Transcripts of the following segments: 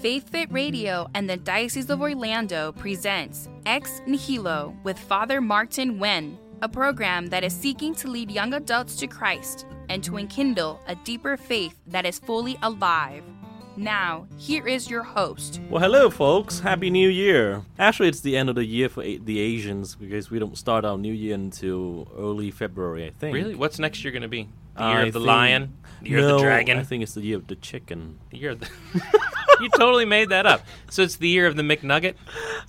Faith Fit Radio and the Diocese of Orlando presents Ex Nihilo with Father Martin Wen, a program that is seeking to lead young adults to Christ and to enkindle a deeper faith that is fully alive. Now, here is your host. Well, hello, folks. Happy New Year. Actually, it's the end of the year for a- the Asians because we don't start our New Year until early February, I think. Really? What's next year going to be? The year I of the think- lion? The year no, of the dragon? I think it's the year of the chicken. The year of the. you totally made that up. So it's the year of the McNugget?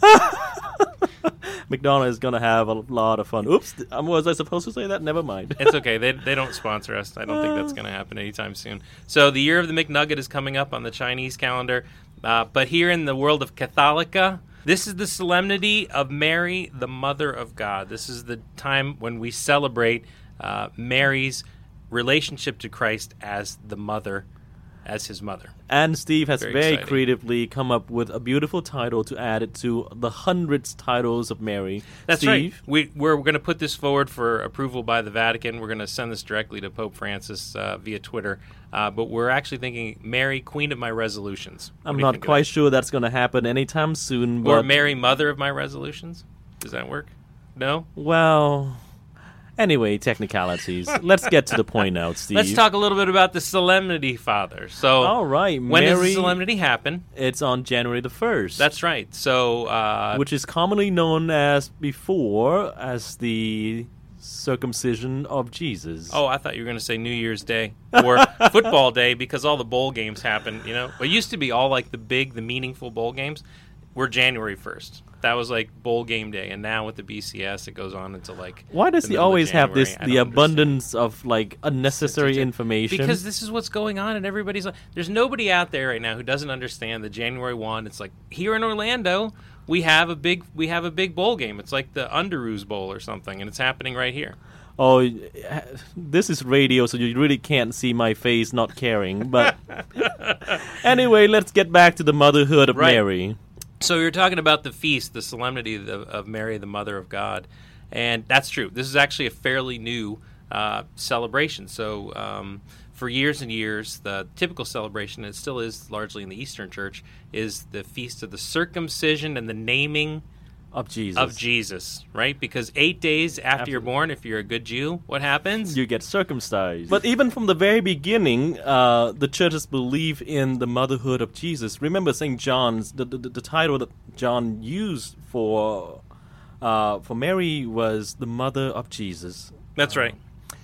McDonald's is gonna have a lot of fun. Oops, um, was I supposed to say that? Never mind. It's okay. They, they don't sponsor us. I don't think that's going to happen anytime soon. So the year of the McNugget is coming up on the Chinese calendar. Uh, but here in the world of Catholica, this is the solemnity of Mary, the Mother of God. This is the time when we celebrate uh, Mary's relationship to Christ as the mother, as his mother. And Steve has Very very, creatively come up with a beautiful title to add it to the hundreds titles of Mary. That's Steve, right. We, we're going to put this forward for approval by the Vatican. We're going to send this directly to Pope Francis uh, via Twitter. Uh, but we're actually thinking Mary, Queen of my resolutions. What I'm not quite sure that's gonna happen anytime soon. Or But Mary, Mother of my resolutions. Does that work? No. well, anyway, technicalities. Let's get to the point now, Steve. Let's talk a little bit about the solemnity, Father. So, All right, when does the solemnity happen? It's on January the first. That's right. So, uh, which is commonly known as before as the circumcision of Jesus. Oh, I thought you were going to say New Year's Day or football day because all the bowl games happen. You know, it used to be all like the big, the meaningful bowl games were January first. That was like bowl game day, and now with the BCS, it goes on until like. Why does he always have this the don't understand. abundance of like unnecessary information? Because this is what's going on, and everybody's like, there's nobody out there right now who doesn't understand the January one. It's like here in Orlando, we have a big we have a big bowl game. It's like the Underoos Bowl or something, and it's happening right here. oh, this is radio, so you really can't see my face not caring. But anyway, let's get back to the motherhood of Right. Mary. So you're talking about the feast, the solemnity of, of Mary, the Mother of God, and that's true. This is actually a fairly new uh, celebration. So um, for years and years, the typical celebration, and it still is largely in the Eastern Church, is the feast of the circumcision and the naming Of Jesus. of Jesus, right? Because eight days after you're born, if you're a good Jew, what happens? you get circumcised. But even from the very beginning, uh, the churches believe in the motherhood of Jesus. Remember, Saint John's the, the, the title that John used for uh, for Mary was the mother of Jesus. That's right.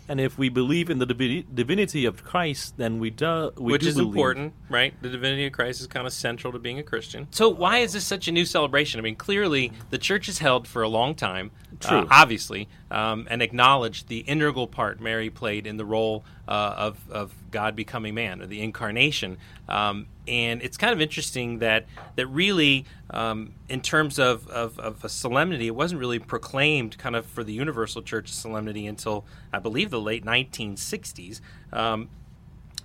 And if we believe in the divi- divinity of Christ, then we do. We which do is believe. important, right? The divinity of Christ is kind of central to being a Christian. So why is this such a new celebration? I mean, clearly the church has held for a long time, uh, True. obviously, um, and acknowledged the integral part Mary played in the role uh, of of God becoming man or the incarnation. Um, and it's kind of interesting that that really, um, in terms of, of, of a solemnity, it wasn't really proclaimed kind of for the universal church solemnity until I believe the late 1960s. Um,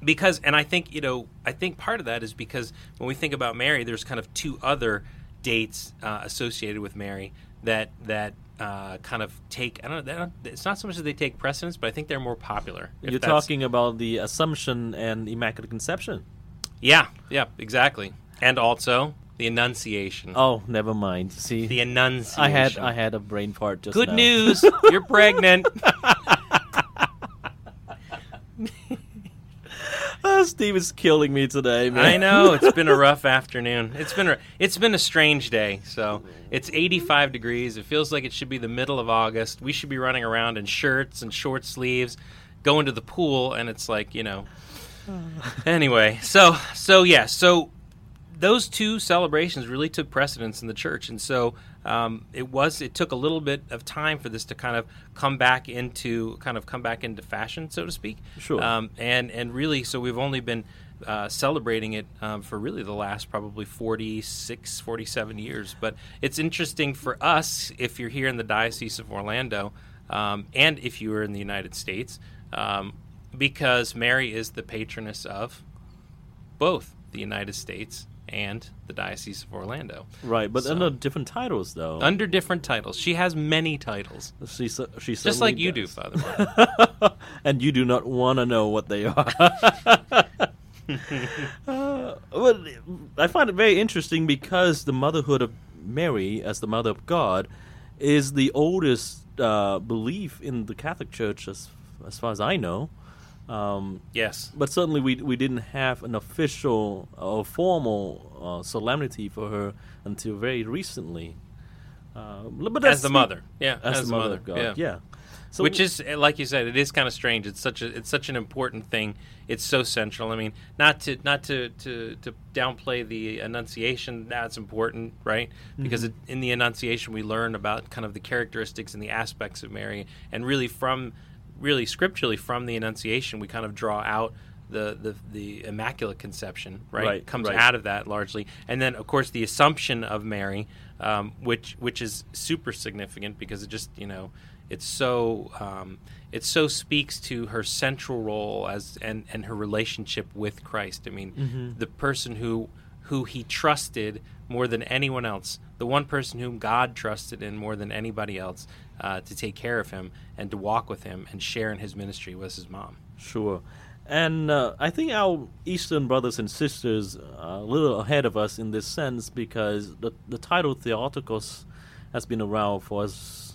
because and i think you know i think part of that is because when we think about mary there's kind of two other dates uh, associated with mary that that uh, kind of take i don't know it's not so much that they take precedence but i think they're more popular You're talking about the Assumption and Immaculate Conception. yeah yeah exactly and also the annunciation Oh, never mind. See, the annunciation I had I had a brain fart just good now. news you're pregnant Ah, Steve is killing me today, man. I know it's been a rough afternoon. It's been a, it's been a strange day. So it's 85 degrees. It feels like it should be the middle of August. We should be running around in shirts and short sleeves, going to the pool, and it's like you know. Anyway, so so yeah, so those two celebrations really took precedence in the church, and so um, it was it took a little bit of time for this to kind of come back into kind of come back into fashion, so to speak. Sure. Um, and and really, so we've only been uh, celebrating it um, for really the last probably 46, 47 years. But it's interesting for us if you're here in the Diocese of Orlando, um, and if you are in the United States, um, because Mary is the patroness of both the United States and the Diocese of Orlando. Right, but So- under different titles though. Under different titles. She has many titles. she, cer- she Just like you do, does. Father and you do not want to know what they are. uh, well, I find it very interesting because the motherhood of Mary as the mother of God is the oldest uh, belief in the Catholic Church, as as far as I know. Um, yes. but certainly we we didn't have an official or formal uh, solemnity for her until very recently. Uh, but As the mother. Yeah, as, the mother, of God. Yeah. Yeah. So Which is, uh, like you said, it is kind of strange. It's such a, it's such an important thing. It's so central. I mean, not to, not to, to, to downplay the Annunciation. That's important, right? Because it, in the Annunciation, we learn about kind of the characteristics and the aspects of Mary, and really from, really scripturally from the Annunciation, we kind of draw out the the, the Immaculate Conception, right? Right, Comes right. out of that largely, and then of course the Assumption of Mary, um, which which is super significant because it just you know it's so um, it so speaks to her central role as and and her relationship with Christ. I mean, the person who who he trusted more than anyone else, the one person whom God trusted in more than anybody else uh, to take care of him and to walk with him and share in his ministry was his mom. Sure. And uh, I think our Eastern brothers and sisters are a little ahead of us in this sense because the, the title Theotokos has been around for us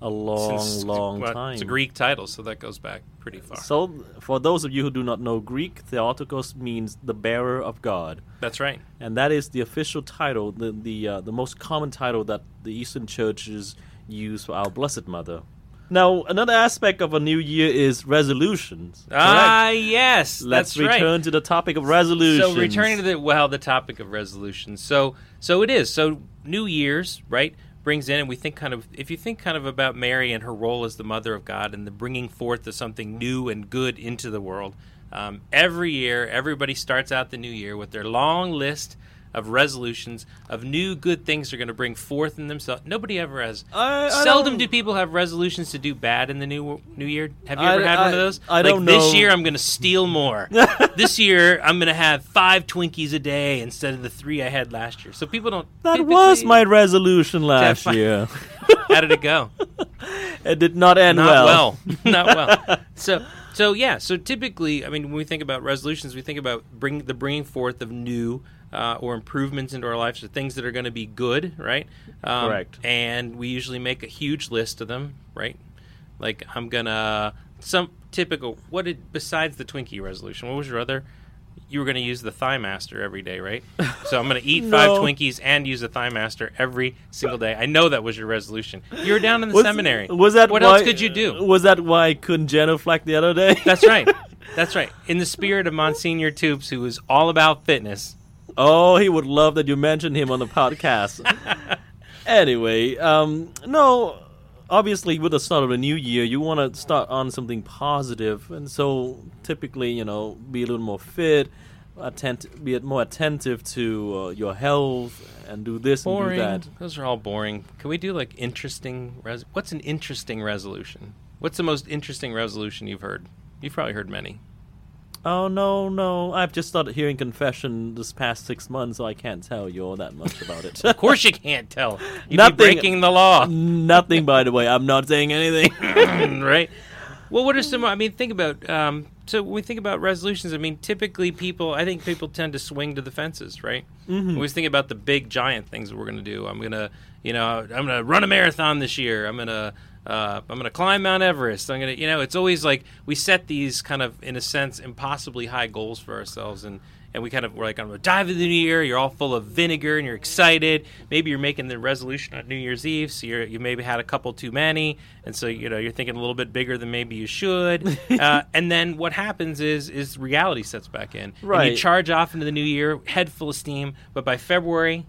a long, Since- long well, time. It's a Greek title, so that goes back pretty far. So, for those of you who do not know Greek, Theotokos means the bearer of God. That's right. And that is the official title, the the, uh, the most common title that the Eastern churches use for our Blessed Mother. Now, another aspect of a new year is resolutions. Ah, yes, Let's that's right. return to the topic of resolutions. So returning to the well, the topic of resolutions. So so it is. So New Year's, right, brings in, and we think kind of if you think kind of about Mary and her role as the mother of God and the bringing forth of something new and good into the world. Um, every year, everybody starts out the new year with their long list of resolutions of new good things they're going to bring forth in themselves. Nobody ever has. I- I Seldom don't- people have resolutions to do bad in the new new year. Have you I- ever had one of those? I like don't know. this year, I'm going to steal more. this year, I'm going to have five Twinkies a day instead of the three I had last year. So people don't. that was my resolution last year. How did it go? it did not end Not well. well. Not well. So so yeah. So typically, I mean, when we think about resolutions, we think about bring the bringing forth of new. Uh, or improvements into our lives, or things that are going to be good, right? Um, Correct. And we usually make a huge list of them, right? Like I'm gonna some typical. What did besides the Twinkie resolution? What was your other? You were going to use the Thigh Master every day, right? So I'm going to eat five Twinkies and use the Thigh Master every single day. I know that was your resolution. You were down in the Was- seminary. Was that what why, else could you do? Was that why I couldn't genuflect the other day? That's right. That's right. In the spirit of Monsignor Toops, who is all about fitness. Oh, he would love that you mentioned him on the podcast. anyway, um, no, obviously, with the start of a new year, you want to start on something positive, and so typically, you know, be a little more fit, attent, be more attentive to uh, your health, and do this and do that. Those are all boring. Can we do like interesting? Res- What's an interesting resolution? What's the most interesting resolution you've heard? You've probably heard many. Oh no, no! I've just started hearing confession this past six months, so I can't tell you all that much about it. Of course, you can't tell. You'd Nothing- breaking the law, Nothing, by the way. I'm not saying anything. right? Well, what are some? I mean, think about. Um, so when we think about resolutions, I mean, typically people, I think people tend to swing to the fences, right? Mm-hmm. We always think about the big giant things that we're going to do. I'm going to, you know, I'm going to run a marathon this year. I'm going to, uh, I'm going to climb Mount Everest. I'm going to, you know, it's always like we set these kind of, in a sense, impossibly high goals for ourselves, and and we kind of we're like, I'm going to dive into the new year. You're all full of vinegar and you're excited. Maybe you're making the resolution on New Year's Eve, so you're, you maybe had a couple too many, and so you know you're thinking a little bit bigger than maybe you should. uh, and then what happens is is reality sets back in. And Right. you charge off into the new year, head full of steam. But by February,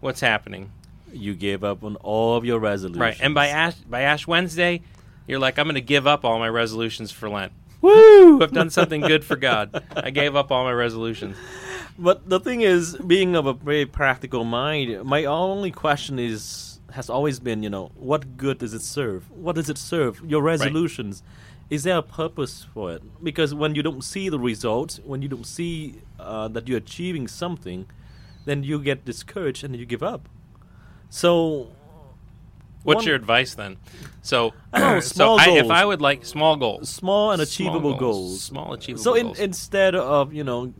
what's happening? You gave up on all of your resolutions. Right. And by Ash by Ash Wednesday, you're like, I'm going to give up all my resolutions for Lent. Woo! I've done something good for God. I gave up all my resolutions. But the thing is, being of a very practical mind, my only question is has always been, you know, what good does it serve? What does it serve? Your resolutions. Is there a purpose for it? Because when you don't see the results, when you don't see uh, that you're achieving something, then you get discouraged and you give up. So What's One- your advice then? So, Oh, so small I, if. I would like small goals, small and Small achievable goals. goals. Small achievable So in, instead of you know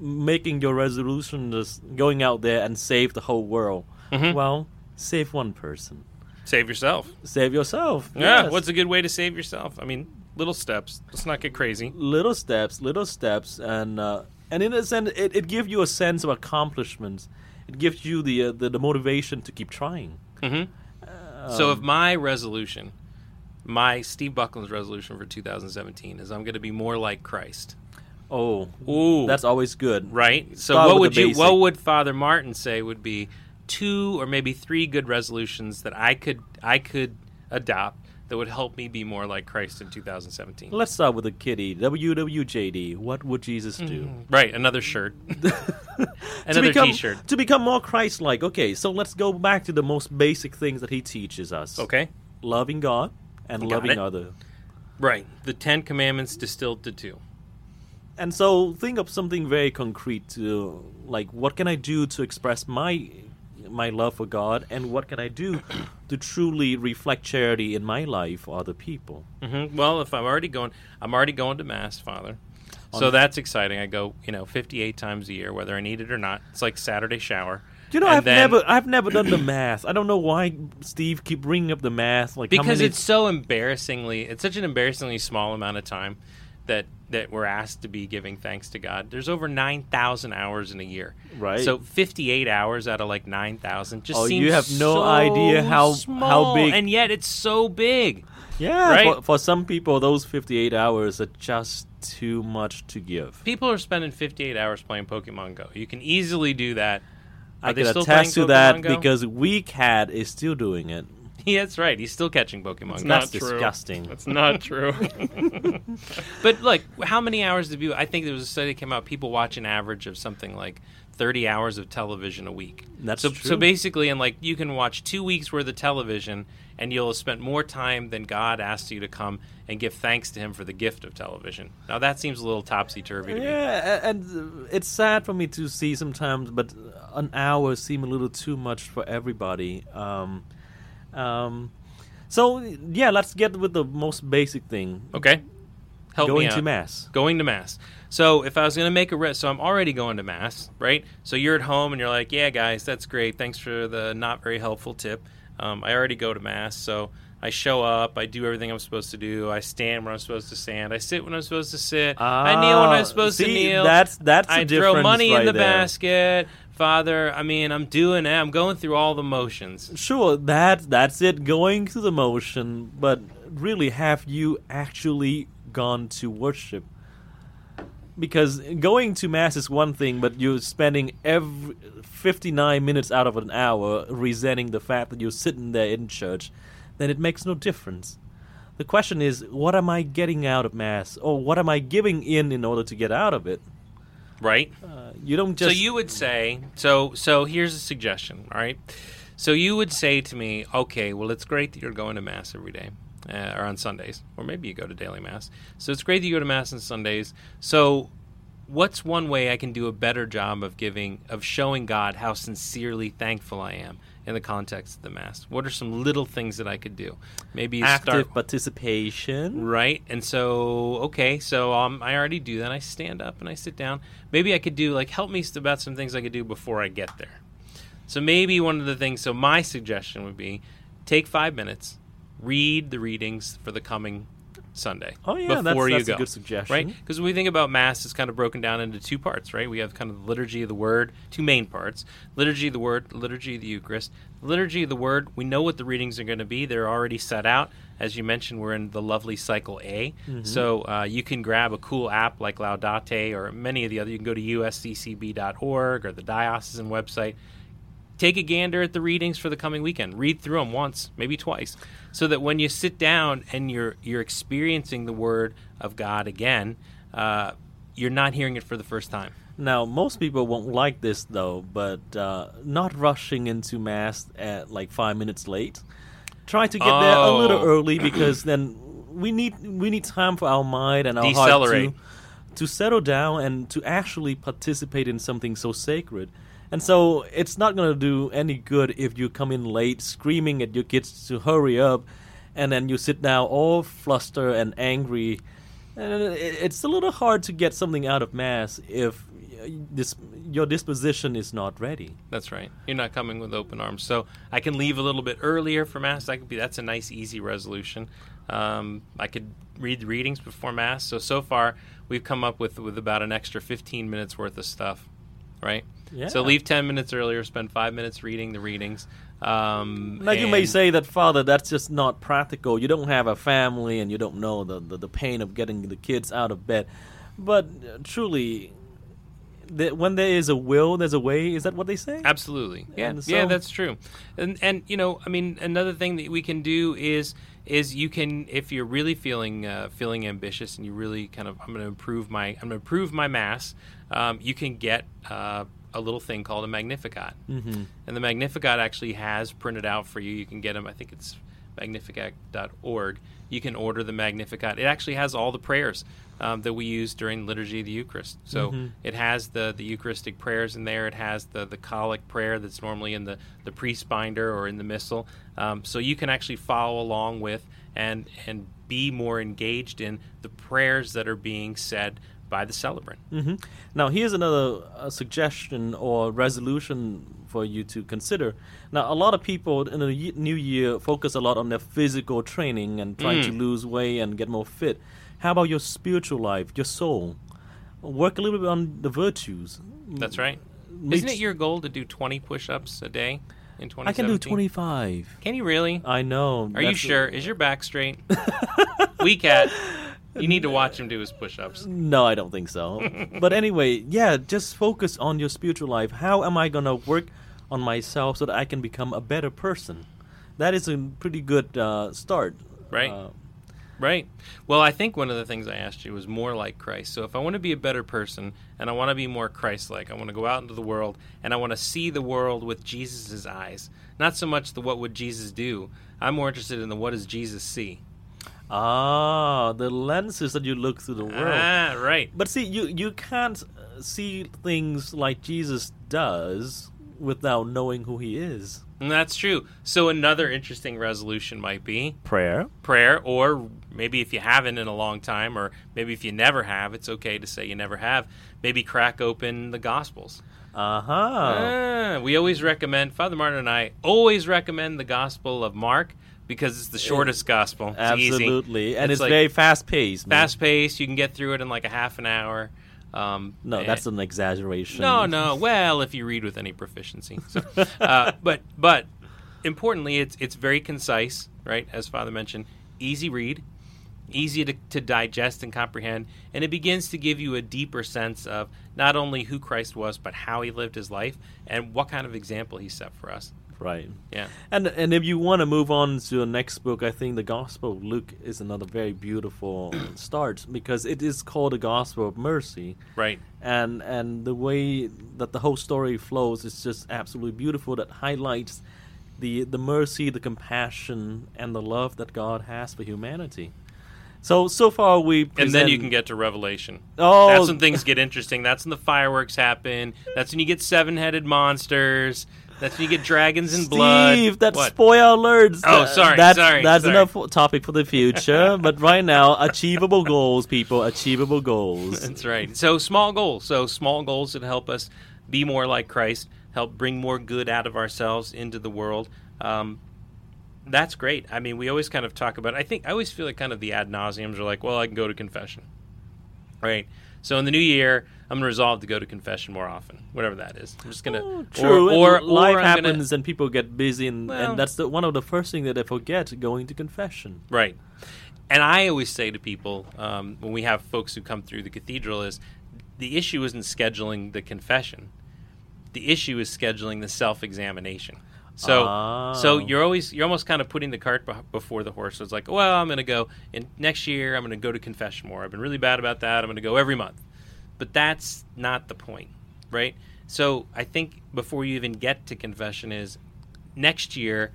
making your resolution just going out there and save the whole world, Mhm. well, save one person. save yourself. Save yourself. Yeah. yes. What's a good way to save yourself? I mean, little steps. Let's not get crazy. little steps, little steps, and uh, and in a sense, it, it gives you a sense of accomplishments. It gives you the uh, the, the motivation to keep trying. hmm so, if my resolution, my Steve Bucklin's resolution for 2017 is I'm going to be more like Christ. Oh, Ooh, that's always good. right. So, Start what would you? basic. What would Father Martin say would be two or maybe three good resolutions that I could I could adopt that would help me be more like Christ in 2017? Let's start with a kitty. WWJD. What would Jesus do? Mm-hmm. Right, another shirt, to another become, T-shirt. To become more Christ-like. Okay, so let's go back to the most basic things that he teaches us. Okay, Loving God and Got loving it. other. right. The Ten Commandments distilled to two. And so think of something very concrete to like what can I do to express my my love for God and what can I do to truly reflect charity in my life for other people. hmm Well, if I'm already going, I'm already going to mass, Father. So that's exciting. I go, you know, 58 times a year, whether I need it or not. It's like Saturday shower. You know, And I've then- never I've never done the math. I don't know why Steve keep bringing up the math like because many- it's so embarrassingly, it's such an embarrassingly small amount of time that that we're asked to be giving thanks to God. There's over 9,000 hours in a year. Right. So 58 hours out of like 9,000 just Oh, seems you have no so idea how- how big- and yet it's so big. yeah, right? for, for some people those 58 hours are just too much to give. People are spending 58 hours playing Pokemon Go. You can easily do that. Are I they can still attest to that Pokemon Go? because Weak Cat is still doing it. Yeah, that's right. He's still catching Pokemon Go. That's disgusting. That's not true. But look, how many hours do you? I think there was a study that came out. People watch an average of something like 30 hours of television a week. That's so. true. So basically, and like you can watch two weeks worth of television, and you'll have spent more time than God asked you to come and give thanks to Him for the gift of television. Now that seems a little topsy turvy to me. Yeah, and it's sad for me to see sometimes, but an hour seem a little too much for everybody. Um, um, so yeah, let's get with the most basic thing: Okay, help going to mass. going to mass. So if I was going to make a re- so I'm already going to mass, right? So you're at home and you're like, yeah, guys, that's great. Thanks for the not very helpful tip. Um, I already go to mass, so I show up. I do everything I'm supposed to do. I stand when I'm supposed to stand. I sit when I'm supposed to sit. I kneel when Ah, I'm supposed to kneel. That's that's I throw money in the there. basket. Father, I mean, I'm doing it. I'm going through all the motions. Sure, that that's it. Going through the motion, but really, have you actually gone to worship? Because going to mass is one thing, but you're spending every 59 minutes out of an hour resenting the fact that you're sitting there in church, then it makes no difference. The question is, what am I getting out of mass, or what am I giving in in order to get out of it? Right? Uh, you don't just so you would say so so here's a suggestion all right so you would say to me okay well it's great that you're going to mass every day uh, or on sundays or maybe you go to daily mass so it's great that you go to mass on sundays so what's one way i can do a better job of giving of showing god how sincerely thankful i am in the context of the mass what are some little things that i could do maybe active start participation. Right. And so, okay, so um, I already do that. I stand up and I sit down. Maybe I could do, like, help me about some things I could do before I get there. So maybe one of the things, so my suggestion would be take five minutes, read the readings for the coming Sunday. Oh, yeah, that's- before you that's a good suggestion. Right? Because when we think about Mass, it's kind of broken down into two parts, right? We have kind of the liturgy of the Word, two main parts liturgy of the Word, liturgy of the Eucharist. Liturgy of the Word, we know what the readings are going to be, they're already set out. As you mentioned, we're in the lovely cycle A. Mm-hmm. So uh, you can grab a cool app like Laudate or many of the other. You can go to usccb.org or the diocesan website take a gander at the readings for the coming weekend. Read through them once, maybe twice, so that when you sit down and you're you're experiencing the Word of God again, uh, you're not hearing it for the first time. Now, most people won't like this though, but uh, not rushing into mass at like five minutes late. Try to get there a little Oh. early because then we need we need time for our mind and our Decelerate. heart to to settle down and to actually participate in something so sacred. And so it's not going to do any good if you come in late screaming at your kids to hurry up and then you sit down all flustered and angry. And it's a little hard to get something out of Mass if uh, this, your disposition is not ready. That's right. You're not coming with open arms. So I can leave a little bit earlier for mass. I could be. That's a nice, easy resolution. Um, I could read the readings before mass. So so far we've come up with with about an extra 15 minutes worth of stuff, right? Yeah. So leave 10 minutes earlier. Spend five minutes reading the readings. Um, Now you may say that, Father, that's just not practical. You don't have a family and you don't know the, the, the pain of getting the kids out of bed. But uh, truly, the, when there is a will, there's a way. Is that what they say? Absolutely. Yeah. And yeah, that's true. And and you know, I mean, another thing that we can do is is you can if you're really feeling uh, feeling ambitious and you really kind of I'm going to improve my I'm going to improve my mass. Um, you can get uh, a little thing called a Magnificat, mm-hmm. and the Magnificat actually has printed out for you. You can get them. I think it's magnificat.org. You can order the Magnificat. It actually has all the prayers um, that we use during liturgy of the Eucharist. So it has the, the Eucharistic prayers in there. It has the the collect prayer that's normally in the the priest binder or in the missal. Um, so you can actually follow along with and and be more engaged in the prayers that are being said by the celebrant. hmm Now, here's another uh, suggestion or resolution for you to consider. Now, a lot of people in the new year focus a lot on their physical training and trying to lose weight and get more fit. How about your spiritual life, your soul? Work a little bit on the virtues. That's right. Make Isn't it your goal to do 20 push-ups a day in 2017? I can do 25. Can you really? I know. Are you sure? Is your back straight? Wee cat. You need to watch him do his push-ups. No, I don't think so. but anyway, yeah, just focus on your spiritual life. How am I going to work on myself so that I can become a better person? That is a pretty good uh, start. Right. Uh, Right. Well, I think one of the things I asked you was more like Christ. So if I want to be a better person and I want to be more Christ-like, I want to go out into the world and I want to see the world with Jesus' eyes. Not so much the what would Jesus do. I'm more interested in the what does Jesus see. Ah, the lenses that you look through the world. Ah, right. But see, you you can't uh, see things like Jesus does without knowing who he is. And that's true. So another interesting resolution might be Prayer. prayer, or maybe if you haven't in a long time, or maybe if you never have, it's okay to say you never have. Maybe crack open the Gospels. Uh-huh. Ah, we always recommend, Father Martin and I always recommend the Gospel of Mark because it's the shortest Gospel. It's easy. Absolutely. And it's, like very fast paced. fast paced. You can get through it in like a half an hour. Um, No, and- that's an exaggeration. no, no. Well, if you read with any proficiency. So, uh, but but importantly, it's it's very concise, right? As Father mentioned, easy read, easy to, to digest and comprehend, and it begins to give you a deeper sense of not only who Christ was, but how he lived his life and what kind of example he set for us. Right. Yeah. And and if you want to move on to the next book, I think the Gospel of Luke is another very beautiful start because it is called the Gospel of Mercy, Right. and and the way that the whole story flows is just absolutely beautiful. That highlights the the mercy, the compassion, and the love that God has for humanity. So so far we And then you can get to Revelation. Oh. That's when things get interesting. That's when the fireworks happen. That's when you get seven headed monsters. That's when you get dragons and blood. Steve, that's What? spoiler alerts. Oh, sorry, That's, sorry, that's sorry. enough topic for the future. but right now, achievable goals, people. Achievable goals. That's right. So small goals. So small goals that help us be more like Christ, help bring more good out of ourselves into the world. Um, that's great. I mean, we always kind of talk about. I think I always feel like kind of the ad nauseums are like, well, I can go to confession, right? So in the new year, I'm gonna resolve to go to confession more often, whatever that is. I'm just gonna Oh, True. or or, life or I'm gonna- happens and people get busy, and, Well- and that's the, one of the first things that they forget going to confession. Right. And I always say to people um, when we have folks who come through the cathedral is the issue isn't scheduling the confession. The issue is scheduling the self-examination. So, so Oh. you're always you're almost kind of putting the cart before the horse. So it's like, well, I'm going to go in next year. I'm going to go to confession more. I've been really bad about that. I'm going to go every month. But that's not the point, right? So I think before you even get to confession is next year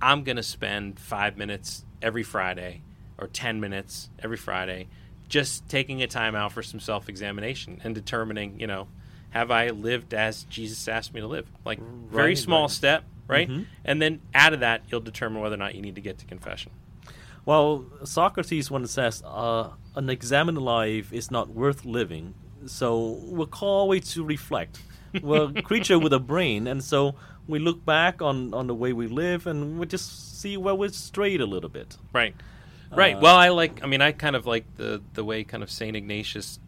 I'm going to spend five minutes every Friday or 10 minutes every Friday just taking a time out for some self examination and determining, you know, have I lived as Jesus asked me to live? Like very small right. step, right? Mhm. And then out of that, you'll determine whether or not you need to get to confession. Well, Socrates once says, uh, "An examined life is not worth living." So we're called always to reflect. We're a creature with a brain, and so we look back on, on the way we live, and we just see where we're strayed a little bit. Right. Right. Uh, well, I like. I mean, I kind of like the the way kind of Saint Ignatius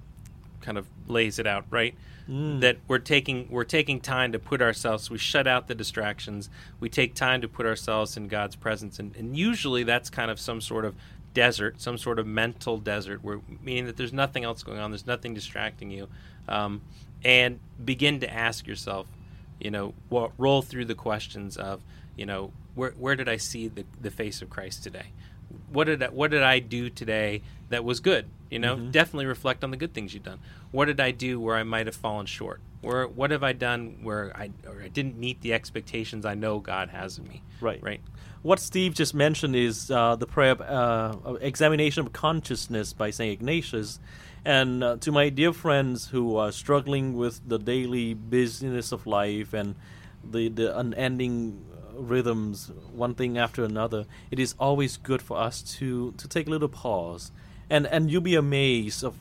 kind of lays it out. Right. Mm. That we're taking we're taking time to put ourselves. We shut out the distractions. We take time to put ourselves in God's presence, and, and usually that's kind of some sort of desert, some sort of mental desert, where meaning that there's nothing else going on. There's nothing distracting you, um, and begin to ask yourself, you know, wa- roll through the questions of, you know, where where did I see the the face of Christ today? what did I, what did I do today that was good? You know, definitely reflect on the good things you've done. What did I do where I might have fallen short? Where what have I done where I or I didn't meet the expectations I know God has of me? Right. Right. What Steve just mentioned is uh, the prayer uh, of examination of consciousness by Saint Ignatius. And uh, to my dear friends who are struggling with the daily busyness of life and the, the unending rhythms, one thing after another, it is always good for us to, to take a little pause. And, and you'll be amazed of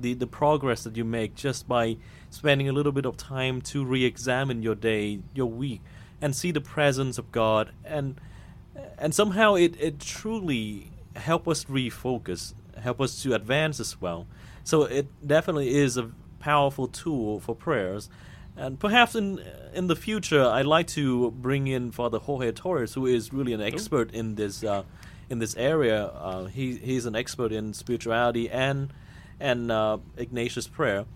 the, the progress that you make just by spending a little bit of time to re-examine your day, your week, and see the presence of God, and and somehow it, it truly help us refocus, help us to advance as well. So it definitely is a powerful tool for prayers. And perhaps in in the future, I'd like to bring in Father Jorge Torres, who is really an expert in this uh, in this area. Uh, he he's an expert in spirituality and and uh, Ignatius prayer,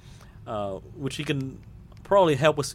uh, which he can probably help us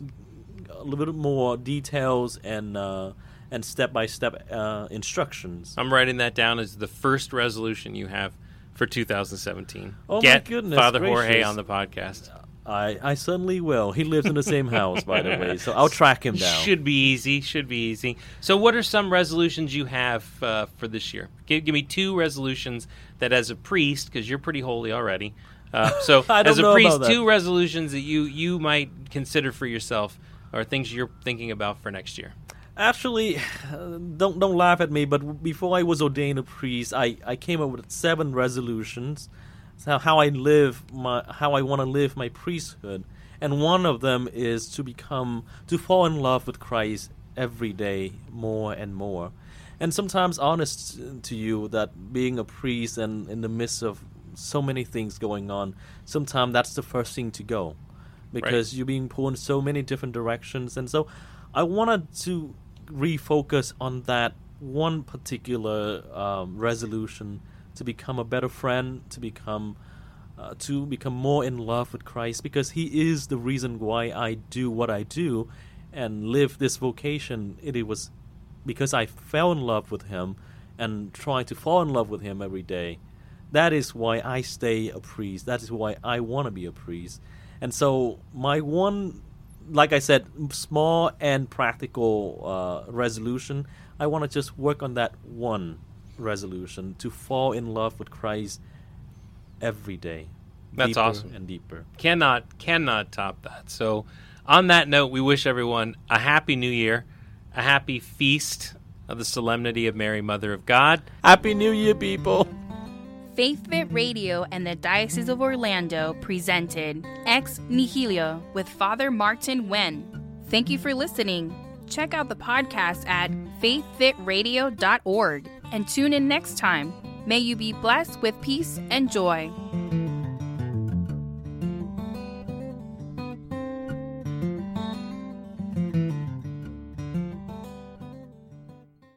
a little bit more details and uh, and step by step instructions. I'm writing that down as the first resolution you have for 2017. Oh, my goodness Father Jorge on the podcast. I, I certainly will. He lives in the same house, by the way, so I'll track him down. Should be easy. Should be easy. So, what are some resolutions you have uh, for this year? Give, give me two resolutions that, as a priest, because you're pretty holy already. Uh, so, as a priest, two resolutions that you you might consider for yourself, or things you're thinking about for next year. Actually, don't don't laugh at me, but before I was ordained a priest, I, I came up with seven resolutions, so how I live my how I want to live my priesthood, and one of them is to become to fall in love with Christ every day more and more, and sometimes honest to you that being a priest and in the midst of so many things going on, sometimes that's the first thing to go. Because you're being pulled in so many different directions. And so I wanted to refocus on that one particular um, resolution to become a better friend, to become uh, to become more in love with Christ, because He is the reason why I do what I do and live this vocation. It was because I fell in love with Him and trying to fall in love with Him every day. That is why I stay a priest. That is why I want to be a priest. And so my one, like I said, small and practical uh, resolution, I want to just work on that one resolution to fall in love with Christ every day. That's deeper awesome. And deeper. Cannot cannot top that. So, on that note, we wish everyone a happy New Year, a happy feast of the Solemnity of Mary, Mother of God. Happy New Year, people! Faith Fit Radio and the Diocese of Orlando presented Ex Nihilo with Father Martin Wen. Thank you for listening. Check out the podcast at faithfitradio.org and tune in next time. May you be blessed with peace and joy.